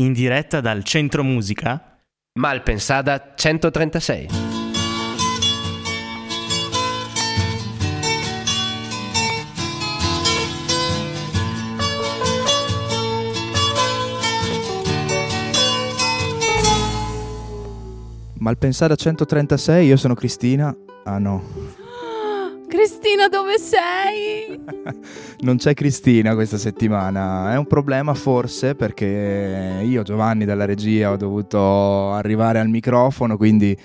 in diretta dal Centro Musica Malpensada 136. Malpensada 136, io sono Cristina. Ah no, Cristina, dove sei? non c'è Cristina questa settimana. È un problema forse perché io, Giovanni, dalla regia ho dovuto arrivare al microfono, quindi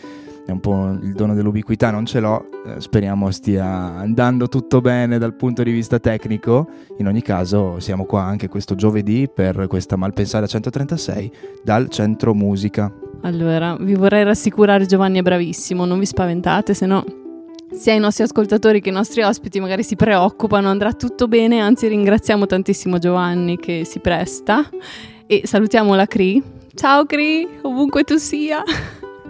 è un po' il dono dell'ubiquità, non ce l'ho. Eh, speriamo stia andando tutto bene dal punto di vista tecnico. In ogni caso, siamo qua anche questo giovedì per questa Malpensada 136 dal Centro Musica. Allora, vi vorrei rassicurare, Giovanni è bravissimo, non vi spaventate, se no sia i nostri ascoltatori che i nostri ospiti magari si preoccupano, andrà tutto bene, anzi ringraziamo tantissimo Giovanni che si presta e salutiamo la Cri. Ciao Cri, ovunque tu sia.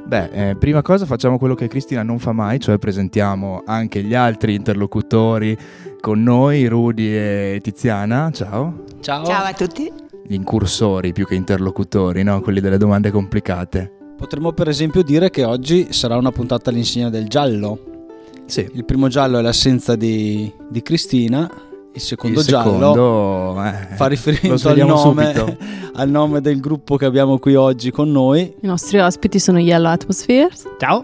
Beh, eh, prima cosa facciamo quello che Cristina non fa mai, cioè presentiamo anche gli altri interlocutori con noi, Rudy e Tiziana. Ciao. Ciao. Ciao a tutti. Gli incursori più che interlocutori, no? Quelli delle domande complicate. Potremmo per esempio dire che oggi sarà una puntata all'insegna del giallo. Sì. Il primo giallo è l'assenza di, di Cristina, il secondo Il giallo secondo, eh, fa riferimento al nome, subito. al nome del gruppo che abbiamo qui oggi con noi. I nostri ospiti sono Yellow Atmospheres. Ciao!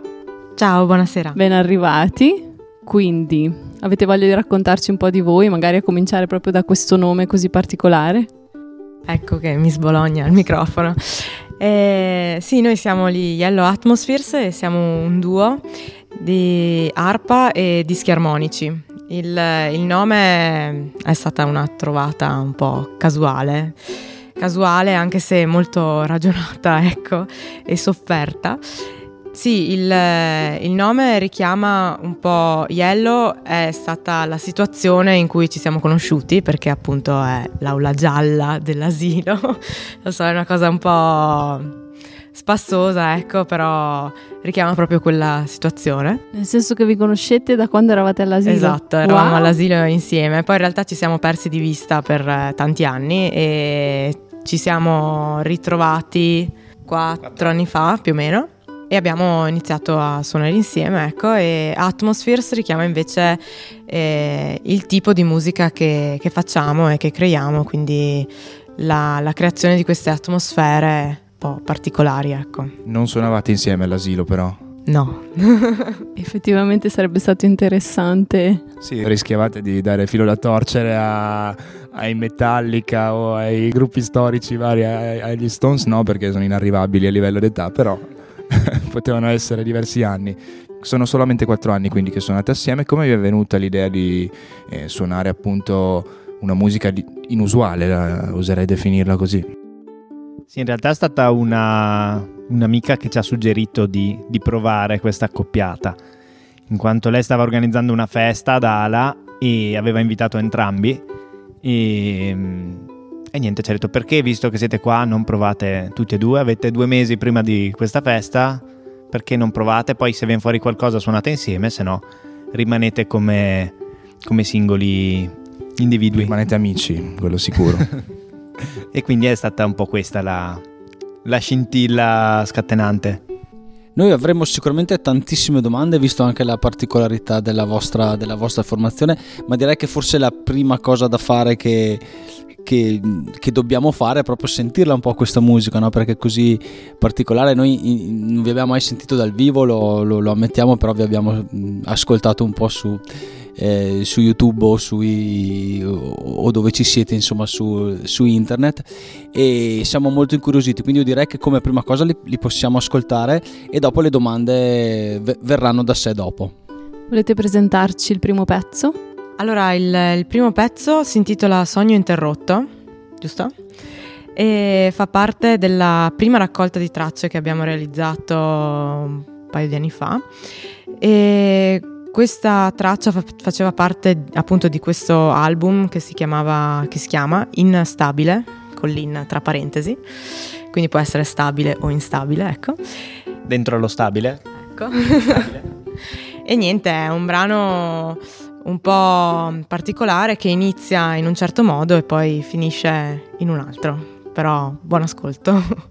Ciao, buonasera. Ben arrivati. Quindi, avete voglia di raccontarci un po' di voi, magari a cominciare proprio da questo nome così particolare? Ecco che mi sbologna il microfono. Eh, sì, noi siamo gli Yellow Atmospheres e siamo un duo di arpa e dischi armonici. Il, il nome è stata una trovata un po' casuale, casuale anche se molto ragionata, ecco, e sofferta. Sì, il, il nome richiama un po' Yellow, è stata la situazione in cui ci siamo conosciuti perché appunto è l'aula gialla dell'asilo, lo so, è una cosa un po' spassosa, ecco, però richiama proprio quella situazione. Nel senso che vi conoscete da quando eravate all'asilo? Esatto, eravamo Wow. all'asilo insieme, poi in realtà ci siamo persi di vista per eh, tanti anni e ci siamo ritrovati quattro anni fa più o meno e abbiamo iniziato a suonare insieme, ecco, e Atmospheres richiama invece eh, il tipo di musica che, che facciamo e che creiamo, quindi la, la creazione di queste atmosfere po' particolari, ecco. Non suonavate insieme all'asilo però. No. Effettivamente sarebbe stato interessante. Sì, rischiavate di dare filo da torcere a- ai Metallica o ai gruppi storici vari, agli Stones no, perché sono inarrivabili a livello d'età, però potevano essere diversi anni. Sono solamente quattro anni quindi che suonate assieme. Come vi è venuta l'idea di eh, suonare appunto una musica di- inusuale, la- oserei definirla così? Sì, in realtà è stata una, un'amica che ci ha suggerito di, di provare questa accoppiata, in quanto lei stava organizzando una festa ad Ala e aveva invitato entrambi e, e niente, ci ha detto perché visto che siete qua non provate tutti e due, avete due mesi prima di questa festa, perché non provate, poi se viene fuori qualcosa suonate insieme, se no rimanete come, come singoli individui. Rimanete amici, quello sicuro. E quindi è stata un po' questa la, la scintilla scatenante. Noi avremo sicuramente tantissime domande, visto anche la particolarità della vostra, della vostra formazione, ma direi che forse la prima cosa da fare che, che, che dobbiamo fare è proprio sentirla un po' questa musica, no? perché è così particolare. Noi non vi abbiamo mai sentito dal vivo, lo, lo- lo ammettiamo, però vi abbiamo mh, ascoltato un po' su, eh, su YouTube o, sui, o, dove ci siete, insomma, su, su internet e siamo molto incuriositi. Quindi io direi che come prima cosa li, li possiamo ascoltare e dopo le domande ve- verranno da sé dopo. Volete presentarci il primo pezzo? Allora, il, il primo pezzo si intitola Sogno interrotto, giusto? E fa parte della prima raccolta di tracce che abbiamo realizzato un paio di anni fa. E questa traccia fa- faceva parte appunto di questo album che si chiamava, che si chiama Instabile, con l'in tra parentesi, quindi può essere stabile o instabile, ecco. Dentro allo stabile? Ecco. e niente, è un brano un po' particolare che inizia in un certo modo e poi finisce in un altro. però buon ascolto.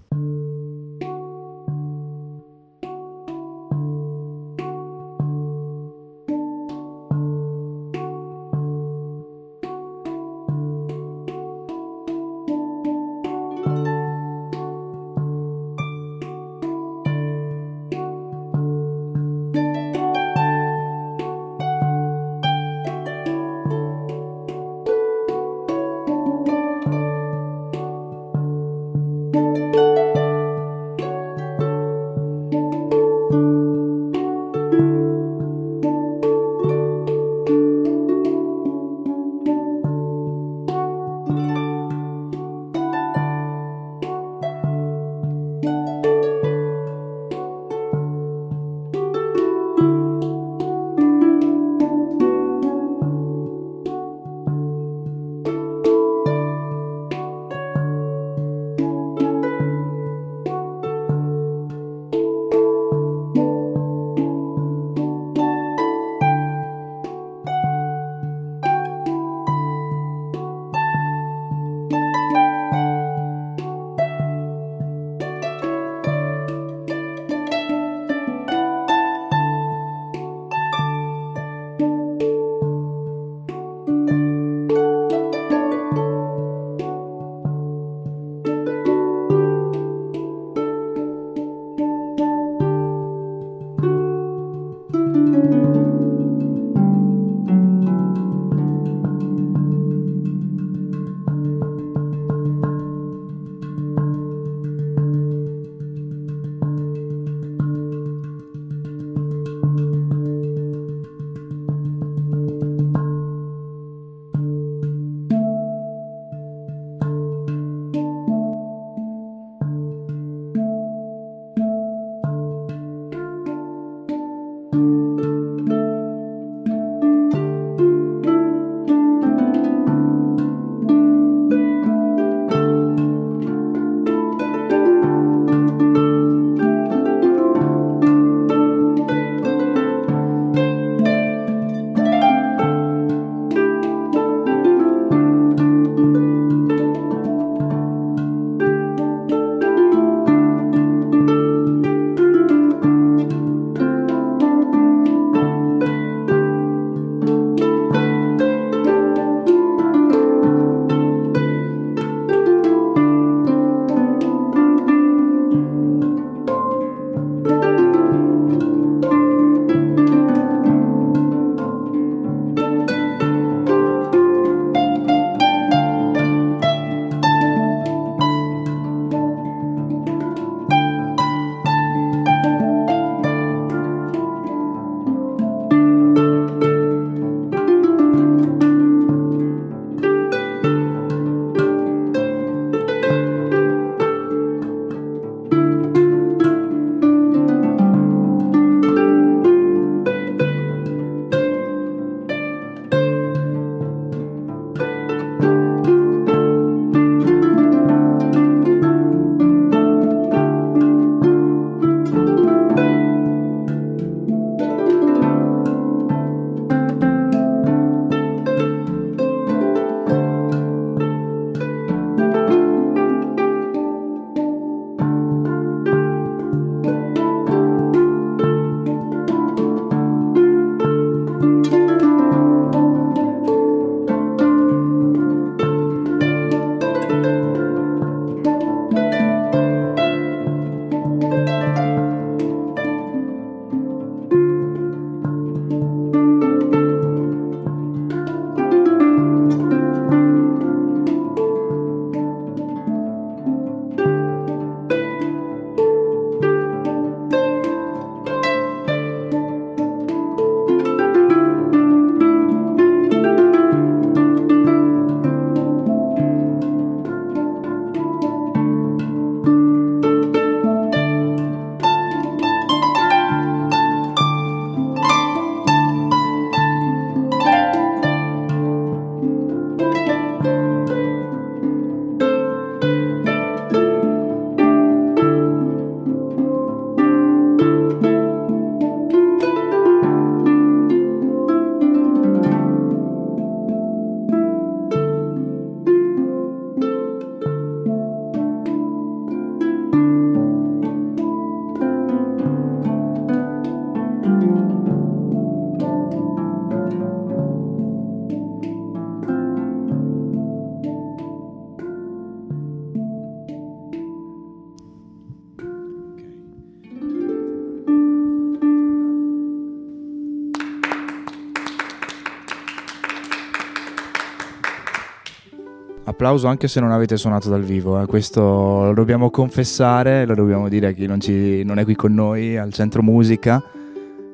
applauso anche se non avete suonato dal vivo, eh. questo lo dobbiamo confessare, lo dobbiamo dire a chi non, ci, non è qui con noi al centro musica.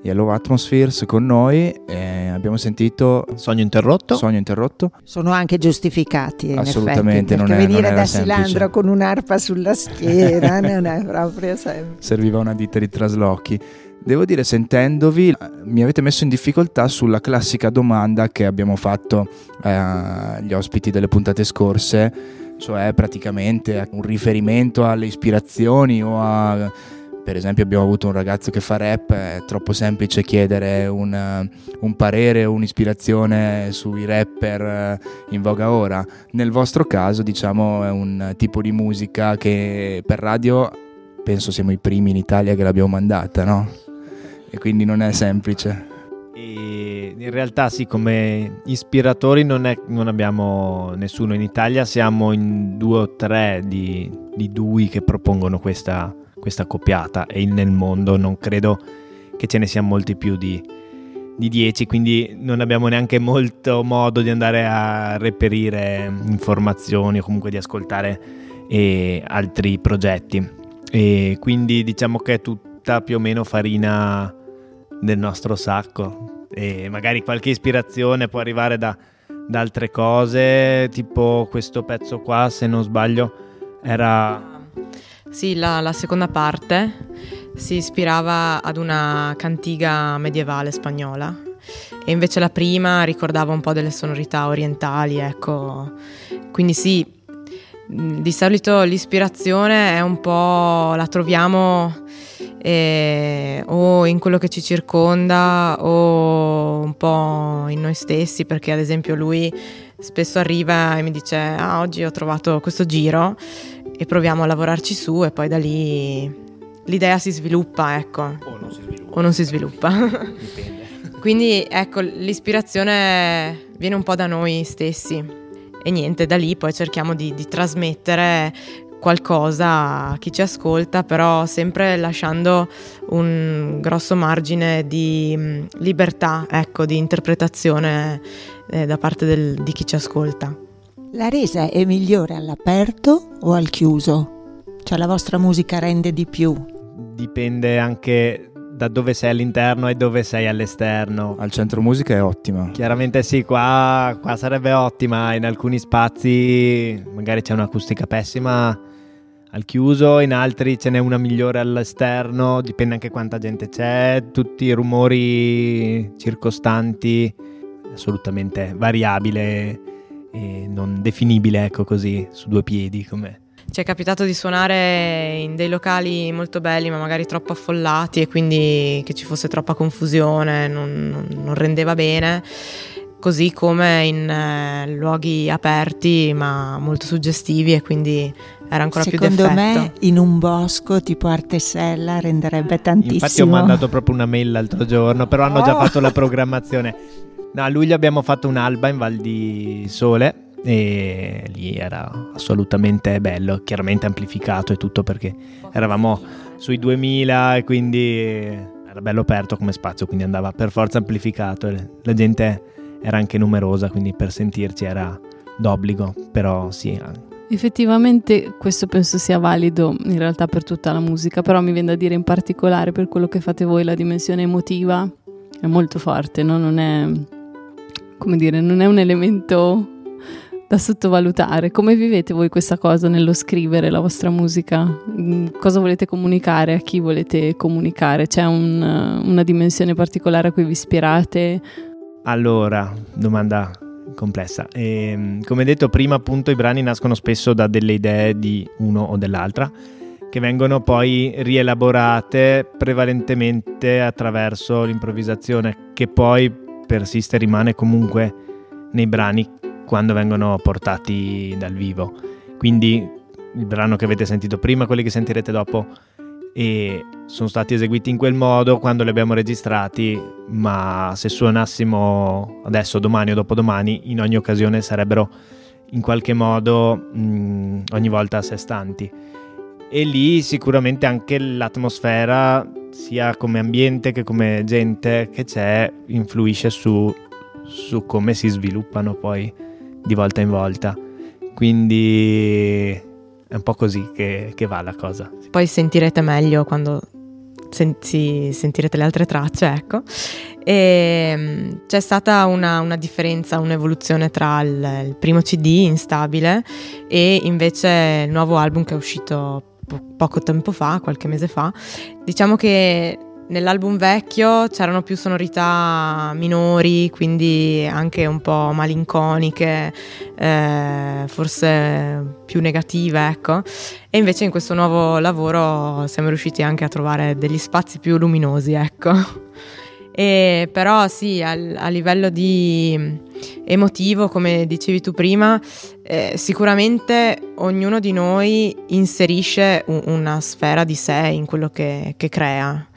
Yellow Atmospheres con noi e abbiamo sentito Sogno interrotto. Sogno interrotto. Sono anche giustificati in Assolutamente, effetti, non perché è- venire non era da Silandro semplice. con un'arpa sulla schiena non è proprio semplice. serviva una ditta di traslochi. Devo dire, sentendovi, eh, mi avete messo in difficoltà sulla classica domanda che abbiamo fatto eh, agli ospiti delle puntate scorse, cioè praticamente un riferimento alle ispirazioni o a... Per esempio abbiamo avuto un ragazzo che fa rap, è troppo semplice chiedere un, un parere o un'ispirazione sui rapper eh, in voga ora. Nel vostro caso, diciamo, è un tipo di musica che per radio penso siamo i primi in Italia che l'abbiamo mandata, no? E quindi non è semplice. E in realtà sì, come ispiratori non, è- non abbiamo nessuno in Italia, siamo in due o tre di, di dui che propongono questa, questa coppiata e nel mondo non credo che ce ne siano molti più di, di 10, quindi non abbiamo neanche molto modo di andare a reperire informazioni o comunque di ascoltare eh, altri progetti. E quindi diciamo che è tutta più o meno farina del nostro sacco e magari qualche ispirazione può arrivare da, da altre cose, tipo questo pezzo qua, se non sbaglio, era Sì, la, la seconda parte si ispirava ad una cantiga medievale spagnola e invece la prima ricordava un po' delle sonorità orientali, ecco. Quindi sì, di solito l'ispirazione è un po' la troviamo eh, o in quello che ci circonda o un po' in noi stessi, perché ad esempio lui spesso arriva e mi dice "Ah, oggi ho trovato questo giro" e proviamo a lavorarci su e poi da lì l'idea si sviluppa, ecco, o non si sviluppa, o non si sviluppa. dipende. Quindi ecco, l'ispirazione viene un po' da noi stessi e niente, da lì poi cerchiamo di, di trasmettere qualcosa a chi ci ascolta, però sempre lasciando un grosso margine di mh, libertà, ecco, di interpretazione eh, da parte del- di chi ci ascolta. La resa è migliore all'aperto o al chiuso? Cioè la vostra musica rende di più? Dipende anche da dove sei all'interno e dove sei all'esterno. Al centro musica è ottima. Chiaramente sì, qua, qua sarebbe ottima, in alcuni spazi magari c'è un'acustica pessima al chiuso, in altri ce n'è una migliore all'esterno, dipende anche quanta gente c'è, tutti i rumori circostanti, assolutamente variabile non definibile, ecco così, su due piedi come... Ci è capitato di suonare in dei locali molto belli, ma magari troppo affollati e quindi che ci fosse troppa confusione, non, non- rendeva bene. Così come in eh, luoghi aperti, ma molto suggestivi e quindi era ancora Secondo più d'effetto. me in un bosco tipo Artesella renderebbe tantissimo. Infatti ho mandato proprio una mail l'altro giorno, però hanno già Oh! fatto la programmazione. No, a luglio abbiamo fatto un'alba in Val di Sole e lì era assolutamente bello, chiaramente amplificato e tutto perché eravamo sui 2000 e quindi era bello aperto come spazio, quindi andava per forza amplificato. La gente era anche numerosa, quindi per sentirci era d'obbligo, però sì, Effettivamente questo penso sia valido in realtà per tutta la musica, però mi viene da dire in particolare per quello che fate voi la dimensione emotiva è molto forte, no? non è come dire, non è un elemento da sottovalutare. Come vivete voi questa cosa nello scrivere la vostra musica? Mm, Cosa volete comunicare? A chi volete comunicare? C'è un- una dimensione particolare a cui vi ispirate? Allora, domanda complessa. Ehm, come detto prima, appunto, i brani nascono spesso da delle idee di uno o dell'altra, che vengono poi rielaborate prevalentemente attraverso l'improvvisazione, che poi persiste e rimane comunque nei brani quando vengono portati dal vivo. Quindi il brano che avete sentito prima, quelli che sentirete dopo, e sono stati eseguiti in quel modo quando li abbiamo registrati, ma se suonassimo adesso, domani o dopodomani, in ogni occasione sarebbero in qualche modo mh, ogni volta a sé stanti. E lì sicuramente anche l'atmosfera, sia come ambiente che come gente che c'è, influisce su, su come si sviluppano poi di volta in volta. quindi è un po' così che, che va la cosa. Poi sentirete meglio quando senti, sentirete le altre tracce, ecco. E mm, c'è stata una, una differenza, un'evoluzione tra il, il, primo CD, Instabile, e invece il nuovo album che è uscito po- poco tempo fa, qualche mese fa. Diciamo che Nell'album vecchio c'erano più sonorità minori, quindi anche un po' malinconiche, eh, forse più negative, ecco. E invece in questo nuovo lavoro siamo riusciti anche a trovare degli spazi più luminosi, ecco. E però sì, a, a livello di emotivo, come dicevi tu prima, eh, sicuramente ognuno di noi inserisce un, una sfera di sé in quello che, che crea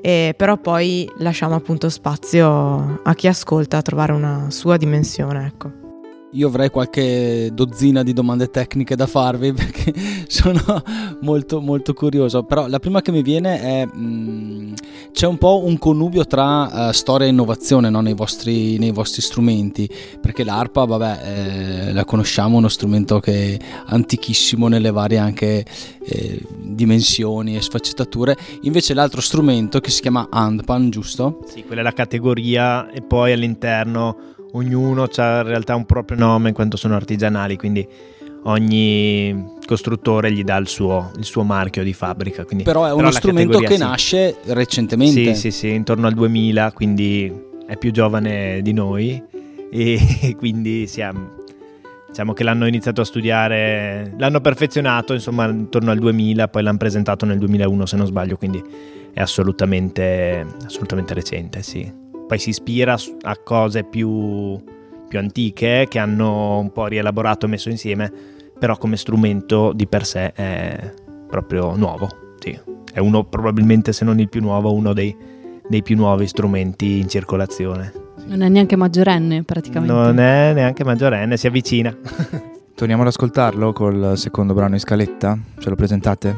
e però poi lasciamo appunto spazio a chi ascolta a trovare una sua dimensione, ecco. Io avrei qualche dozzina di domande tecniche da farvi perché sono molto molto curioso, però la prima che mi viene è mh, mm, c'è un po' un connubio tra uh, storia e innovazione no? nei, vostri, nei, vostri, strumenti, perché l'arpa, vabbè, eh, la conosciamo, uno strumento che è antichissimo nelle varie anche eh, dimensioni e sfaccettature, invece l'altro strumento che si chiama handpan, giusto? Sì, quella è la categoria e poi all'interno ognuno ha in realtà un proprio nome in quanto sono artigianali, quindi ogni costruttore gli dà il suo, il suo marchio di fabbrica. Quindi, però è uno strumento che sì. nasce recentemente. Sì, sì, sì, intorno al 2000, quindi è più giovane di noi e quindi siamo, diciamo che l'hanno iniziato a studiare, l'hanno perfezionato insomma intorno al 2000, poi l'hanno presentato nel 2001 se non sbaglio, quindi è assolutamente, assolutamente recente, sì poi si ispira a cose più, più antiche che hanno un po' rielaborato e messo insieme, però come strumento di per sé è proprio nuovo. Sì. È uno, probabilmente se non il più nuovo, uno dei, dei più nuovi strumenti in circolazione. Non è neanche maggiorenne praticamente. Non è neanche maggiorenne, si avvicina. Torniamo ad ascoltarlo col secondo brano in scaletta? Ce lo presentate?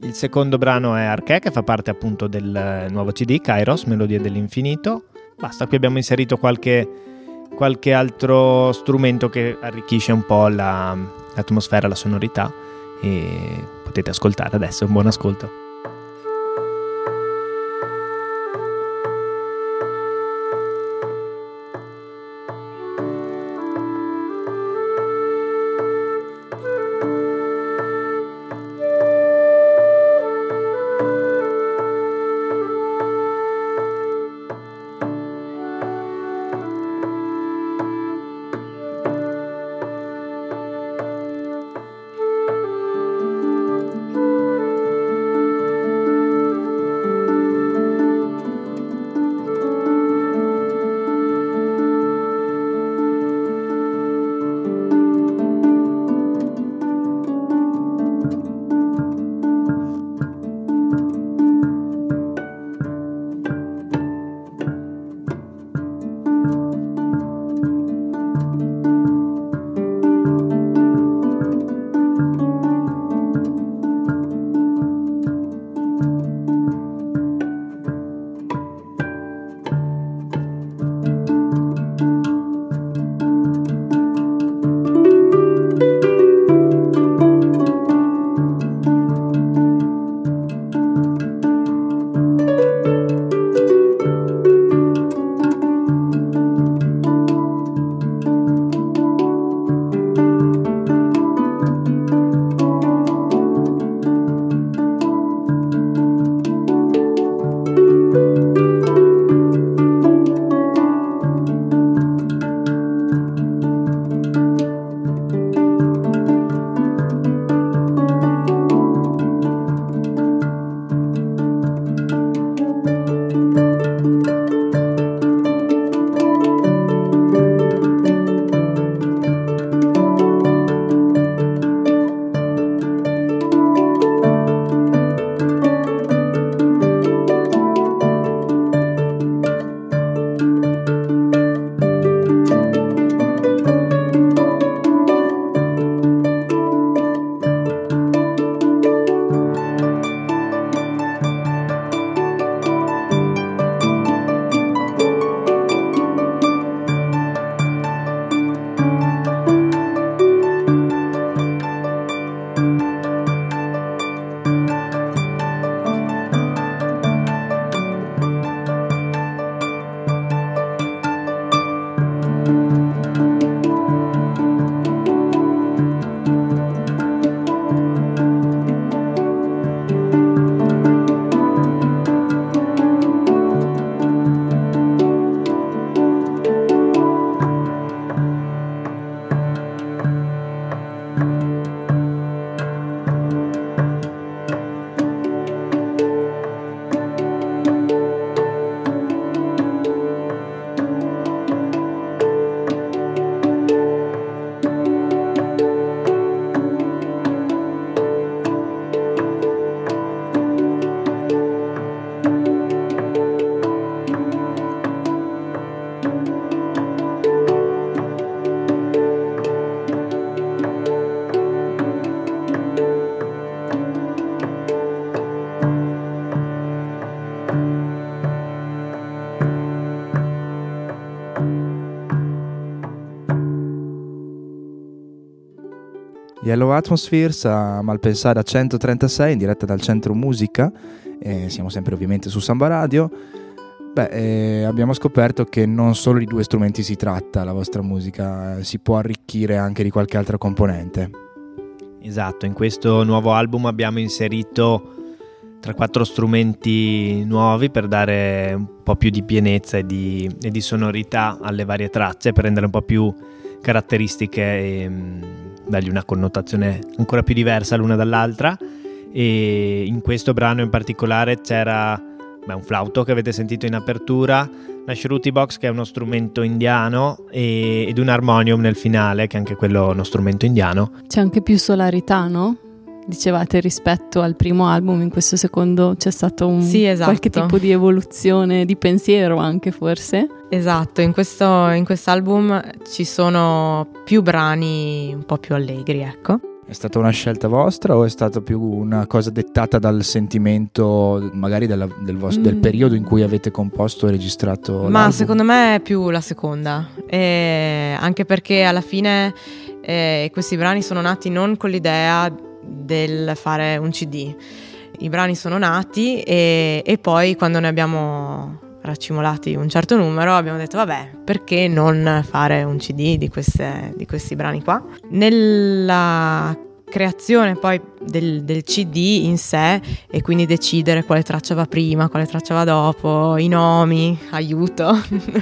Il secondo brano è Arche, che fa parte appunto del nuovo CD, Kairos, Melodie dell'Infinito. Basta, qui abbiamo inserito qualche, qualche altro strumento che arricchisce un po' la, l'atmosfera, la sonorità e potete ascoltare adesso, buon ascolto. Yellow Atmospheres a Malpensada 136 in diretta dal Centro Musica, eh, siamo sempre ovviamente su Samba Radio. Beh, eh, abbiamo scoperto che non solo di due strumenti si tratta la vostra musica, si può arricchire anche di qualche altra componente. Esatto, in questo nuovo album abbiamo inserito 3-4 strumenti nuovi per dare un po' più di pienezza e di, e di, sonorità alle varie tracce, per rendere un po' più caratteristiche e mh, dargli una connotazione ancora più diversa l'una dall'altra. E in questo brano in particolare c'era beh, un flauto che avete sentito in apertura, una shruti box che è uno strumento indiano e, ed un armonium nel finale che è anche quello uno strumento indiano. C'è anche più solarità, no? Dicevate rispetto al primo album, in questo secondo c'è stato un, sì, esatto. qualche tipo di evoluzione di pensiero anche forse? Esatto, in questo in quest'album ci sono più brani un po' più allegri, ecco. È stata una scelta vostra o è stata più una cosa dettata dal sentimento magari della, del, vostro, mm. del, periodo in cui avete composto e registrato? Ma l'album? secondo me è più la seconda, e anche perché alla fine eh, questi brani sono nati non con l'idea del fare un CD. I brani sono nati e, e poi quando ne abbiamo raccimolati un certo numero, abbiamo detto vabbè, perché non fare un CD di, queste, di questi brani qua? Nella creazione poi del, del, CD in sé e quindi decidere quale traccia va prima, quale traccia va dopo, i nomi, aiuto,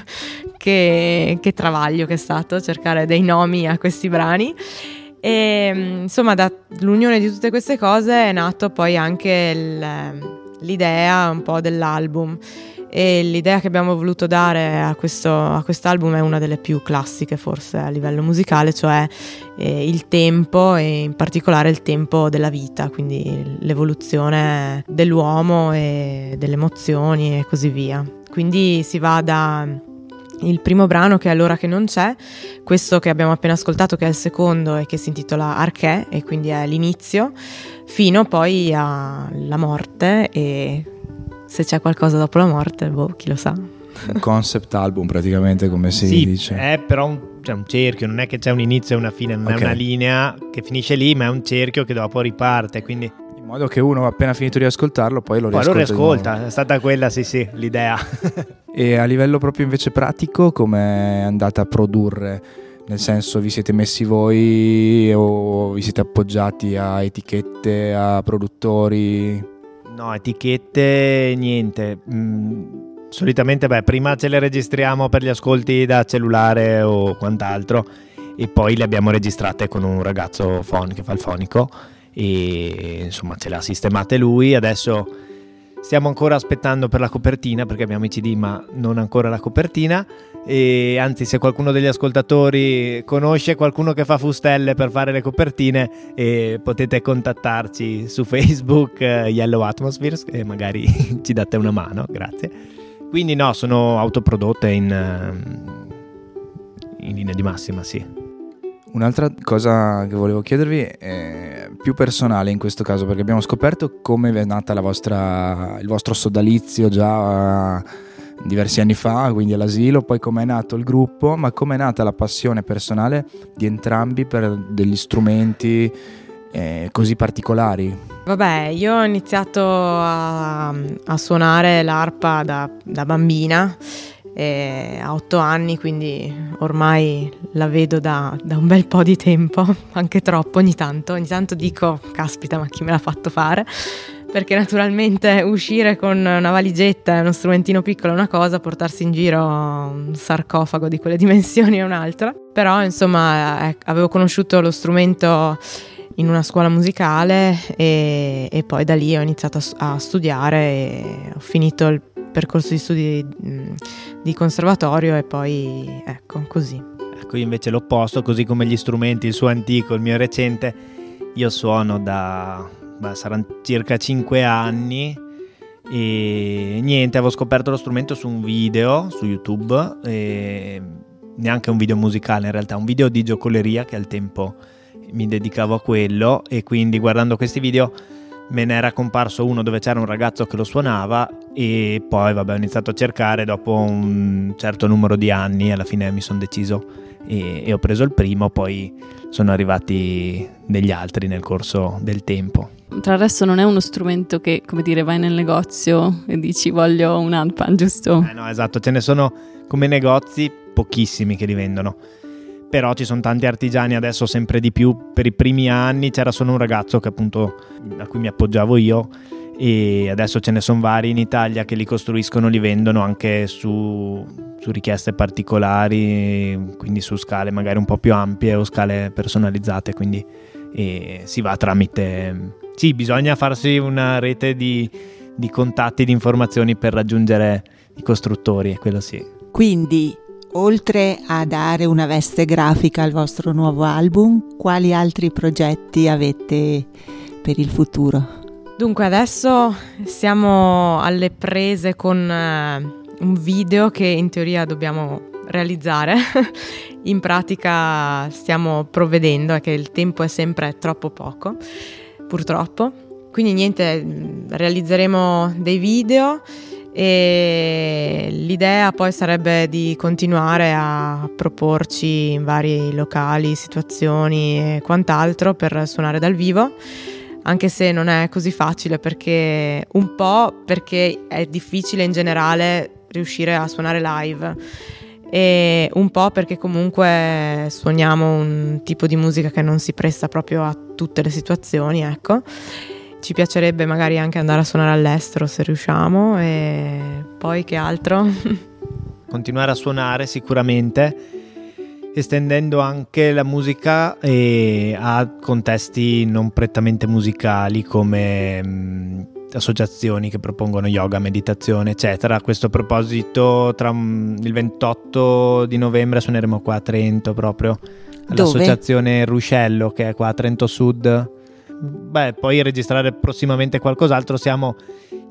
che, che travaglio che è stato cercare dei nomi a questi brani. E insomma, dall'unione di tutte queste cose è nato poi anche il, l'idea un po' dell'album e l'idea che abbiamo voluto dare a questo a quest'album è una delle più classiche forse a livello musicale, cioè eh, il tempo e in particolare il tempo della vita, quindi l'evoluzione dell'uomo e delle emozioni e così via. Quindi si va da il primo brano che è L'ora che non c'è, questo che abbiamo appena ascoltato che è il secondo e che si intitola Arché e quindi è l'inizio, fino poi alla morte e se c'è qualcosa dopo la morte, boh, chi lo sa. Un concept album praticamente come si sì, dice. È però un, cioè un, cerchio, non è che c'è un inizio e una fine, non okay. è una linea che finisce lì, ma è un cerchio che dopo riparte, quindi... In modo che uno appena finito di ascoltarlo poi lo poi riascolta. Poi lo riascolta, è stata quella, sì sì, l'idea. e a livello proprio invece pratico, come è andata a produrre? Nel senso, vi siete messi voi o vi siete appoggiati a etichette, a produttori? No, etichette, niente. Mm, solitamente, beh, prima ce le registriamo per gli ascolti da cellulare o quant'altro e poi le abbiamo registrate con un ragazzo fon- che fa il fonico e insomma ce le ha sistemate lui. Adesso stiamo ancora aspettando per la copertina perché abbiamo i CD ma non ancora la copertina. E anzi se qualcuno degli ascoltatori conosce qualcuno che fa fustelle per fare le copertine eh, potete contattarci su Facebook eh, Yellow Atmospheres e magari ci date una mano. Grazie. Quindi no sono autoprodotte in, in linea di massima sì Un'altra cosa che volevo chiedervi è più personale in questo caso, perché abbiamo scoperto come è nata vostra, il vostro sodalizio già diversi anni fa, quindi all'asilo, poi com'è nato il gruppo, ma com'è nata la passione personale di entrambi per degli strumenti eh, così particolari? Vabbè, io ho iniziato a, a suonare l'arpa da, da bambina eh, a otto anni, quindi ormai la vedo da, da, un bel po' di tempo, anche troppo ogni tanto. Ogni tanto dico, caspita, ma chi me l'ha fatto fare? perché naturalmente uscire con una valigetta e uno strumentino piccolo è una cosa, portarsi in giro un sarcofago di quelle dimensioni è un'altra. Però insomma eh, avevo conosciuto lo strumento in una scuola musicale e, e poi da lì ho iniziato a, a, studiare e ho finito il percorso di studi di, di conservatorio e poi ecco così. Ecco, io invece l'opposto, così come gli strumenti, il suo antico, il mio recente, io suono da beh, saranno circa 5 anni e niente, avevo scoperto lo strumento su un video su YouTube, neanche un video musicale in realtà, un video di giocoleria che al tempo mi dedicavo a quello e quindi guardando questi video me ne era comparso uno dove c'era un ragazzo che lo suonava e poi vabbè ho iniziato a cercare dopo un certo numero di anni alla fine mi sono deciso e, e, ho preso il primo poi sono arrivati degli altri nel corso del tempo. Tra il resto non è uno strumento che, come dire, vai nel negozio e dici voglio un handpan, giusto? Eh no, esatto, ce ne sono come negozi pochissimi che li vendono. Però ci sono tanti artigiani adesso sempre di più. Per i primi anni c'era solo un ragazzo che appunto a cui mi appoggiavo io e adesso ce ne sono vari in Italia che li costruiscono, li vendono anche su, su, richieste particolari, quindi su scale magari un po' più ampie o scale personalizzate, quindi si va tramite... Sì, bisogna farsi una rete di, di contatti, di informazioni per raggiungere i costruttori, quello sì. Quindi, oltre a dare una veste grafica al vostro nuovo album, quali altri progetti avete per il futuro? Dunque adesso siamo alle prese con uh, un video che in teoria dobbiamo realizzare. in pratica stiamo provvedendo, è che il tempo è sempre troppo poco, purtroppo. Quindi niente, realizzeremo dei video e l'idea poi sarebbe di continuare a proporci in vari locali, situazioni e quant'altro per suonare dal vivo anche se non è così facile perché un po' perché è difficile in generale riuscire a suonare live e un po' perché comunque suoniamo un tipo di musica che non si presta proprio a tutte le situazioni, ecco. Ci piacerebbe magari anche andare a suonare all'estero se riusciamo e poi che altro? Continuare a suonare sicuramente estendendo anche la musica eh, a contesti non prettamente musicali come mh, associazioni che propongono yoga, meditazione, eccetera. A questo proposito, tra il 28 di novembre suoneremo qua a Trento proprio all'associazione Dove? Ruscello che è qua a Trento Sud. Beh, poi registrare prossimamente qualcos'altro. Siamo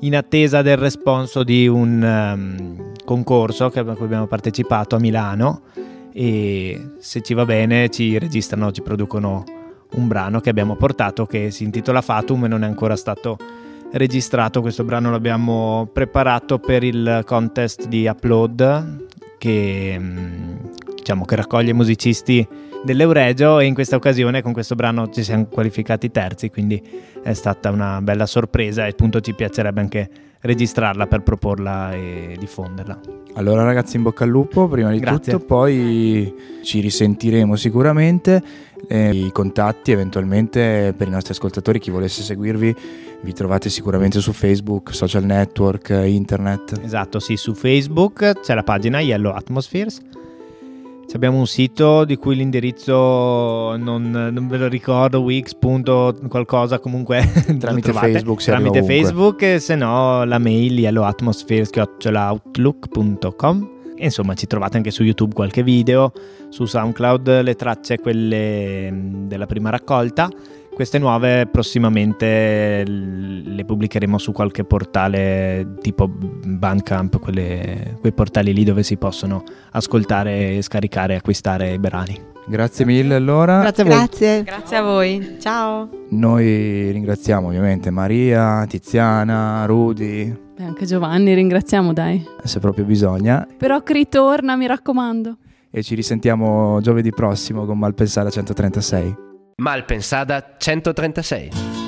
in attesa del responso di un um, concorso a cui abbiamo partecipato a Milano e se ci va bene ci registrano, ci producono un brano che abbiamo portato che si intitola Fatum e non è ancora stato registrato. Questo brano l'abbiamo preparato per il contest di Upload che, mm, diciamo, che raccoglie musicisti dell'Euregio e in questa occasione con questo brano ci siamo qualificati terzi, quindi è stata una bella sorpresa e appunto ci piacerebbe anche registrarla per proporla e diffonderla. Allora ragazzi in bocca al lupo prima di Grazie. tutto, poi ci risentiremo sicuramente, eh, i contatti eventualmente per i nostri ascoltatori, chi volesse seguirvi vi trovate sicuramente su Facebook, social network, internet. Esatto, sì, su Facebook c'è la pagina Yellow Atmospheres abbiamo un sito di cui l'indirizzo non, non ve lo ricordo, wix. qualcosa comunque tramite Facebook, tramite Facebook se no la mail yellowatmosphere.outlook.com e insomma ci trovate anche su YouTube qualche video, su SoundCloud le tracce quelle della prima raccolta queste nuove prossimamente le pubblicheremo su qualche portale tipo Bandcamp, quelle, quei portali lì dove si possono ascoltare, scaricare e acquistare i brani. Grazie mille allora. Grazie a voi. Grazie. Grazie a voi. Ciao. Noi ringraziamo ovviamente Maria, Tiziana, Rudy. E anche Giovanni ringraziamo, dai. Se proprio bisogna. Però ritorna, mi raccomando. E ci risentiamo giovedì prossimo con Malpensada 136. Malpensada 136.